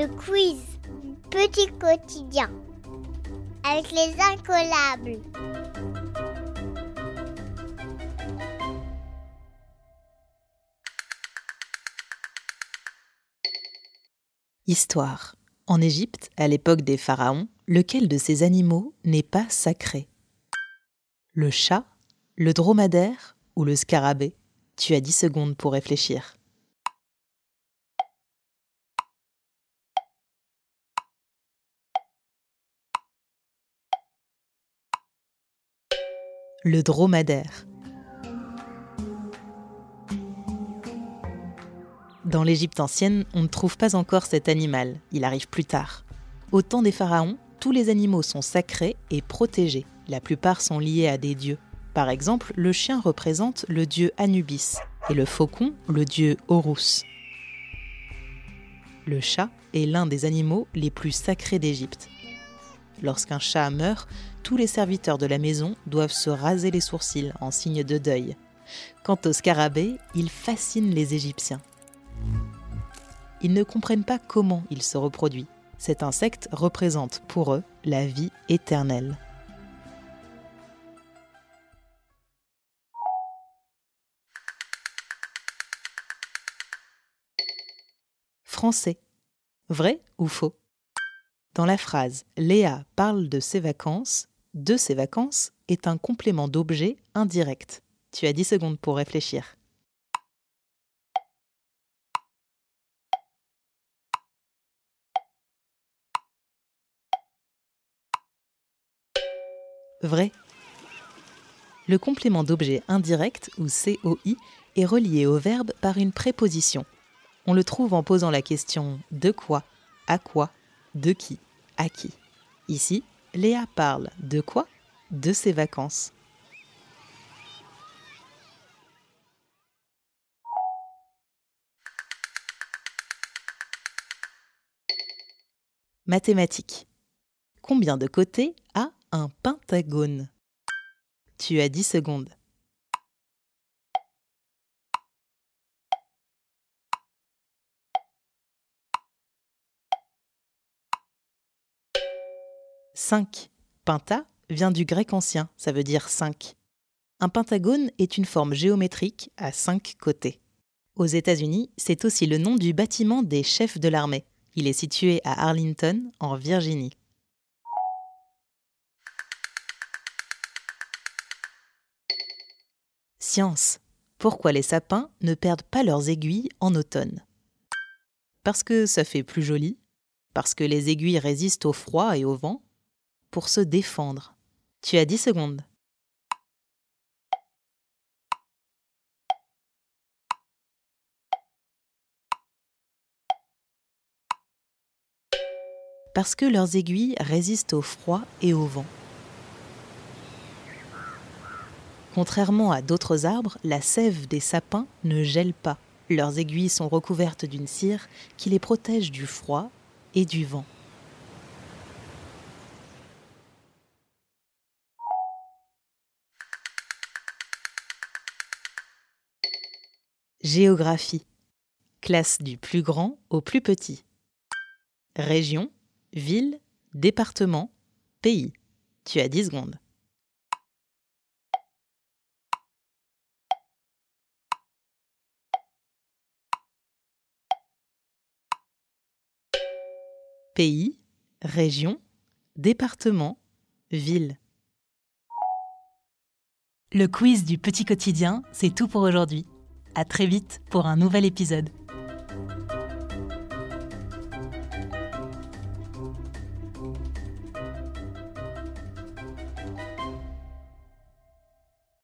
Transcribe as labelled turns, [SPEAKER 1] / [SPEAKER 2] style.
[SPEAKER 1] le quiz Petit quotidien avec les incollables.
[SPEAKER 2] Histoire. En Égypte, à l'époque des pharaons, lequel de ces animaux n'est pas sacré? Le chat, le dromadaire ou le scarabée? Tu as 10 secondes pour réfléchir. Le dromadaire. Dans l'Égypte ancienne, on ne trouve pas encore cet animal, il arrive plus tard. Au temps des pharaons, tous les animaux sont sacrés et protégés. La plupart sont liés à des dieux. Par exemple, le chien représente le dieu Anubis et le faucon le dieu Horus. Le chat est l'un des animaux les plus sacrés d'Égypte. Lorsqu'un chat meurt, tous les serviteurs de la maison doivent se raser les sourcils en signe de deuil. Quant au scarabée, il fascine les Égyptiens. Ils ne comprennent pas comment il se reproduit. Cet insecte représente pour eux la vie éternelle. Français. Vrai ou faux? Dans la phrase Léa parle de ses vacances, de ses vacances est un complément d'objet indirect. Tu as 10 secondes pour réfléchir. Vrai. Le complément d'objet indirect, ou COI, est relié au verbe par une préposition. On le trouve en posant la question de quoi, à quoi, de qui, à qui? Ici, Léa parle de quoi? De ses vacances. Mathématiques. Combien de côtés a un pentagone? Tu as 10 secondes. Cinq. Penta vient du grec ancien, ça veut dire cinq. Un pentagone est une forme géométrique à cinq côtés. Aux États-Unis, c'est aussi le nom du bâtiment des chefs de l'armée. Il est situé à Arlington, en Virginie. Science. Pourquoi les sapins ne perdent pas leurs aiguilles en automne? Parce que ça fait plus joli Parce que les aiguilles résistent au froid et au vent Pour se défendre. Tu as 10 secondes. Parce que leurs aiguilles résistent au froid et au vent. Contrairement à d'autres arbres, la sève des sapins ne gèle pas. Leurs aiguilles sont recouvertes d'une cire qui les protège du froid et du vent. Géographie. Classe du plus grand au plus petit. Région, ville, département, pays. Tu as 10 secondes. pays, région, département, ville. Le quiz du petit quotidien, c'est tout pour aujourd'hui. À très vite pour un nouvel épisode.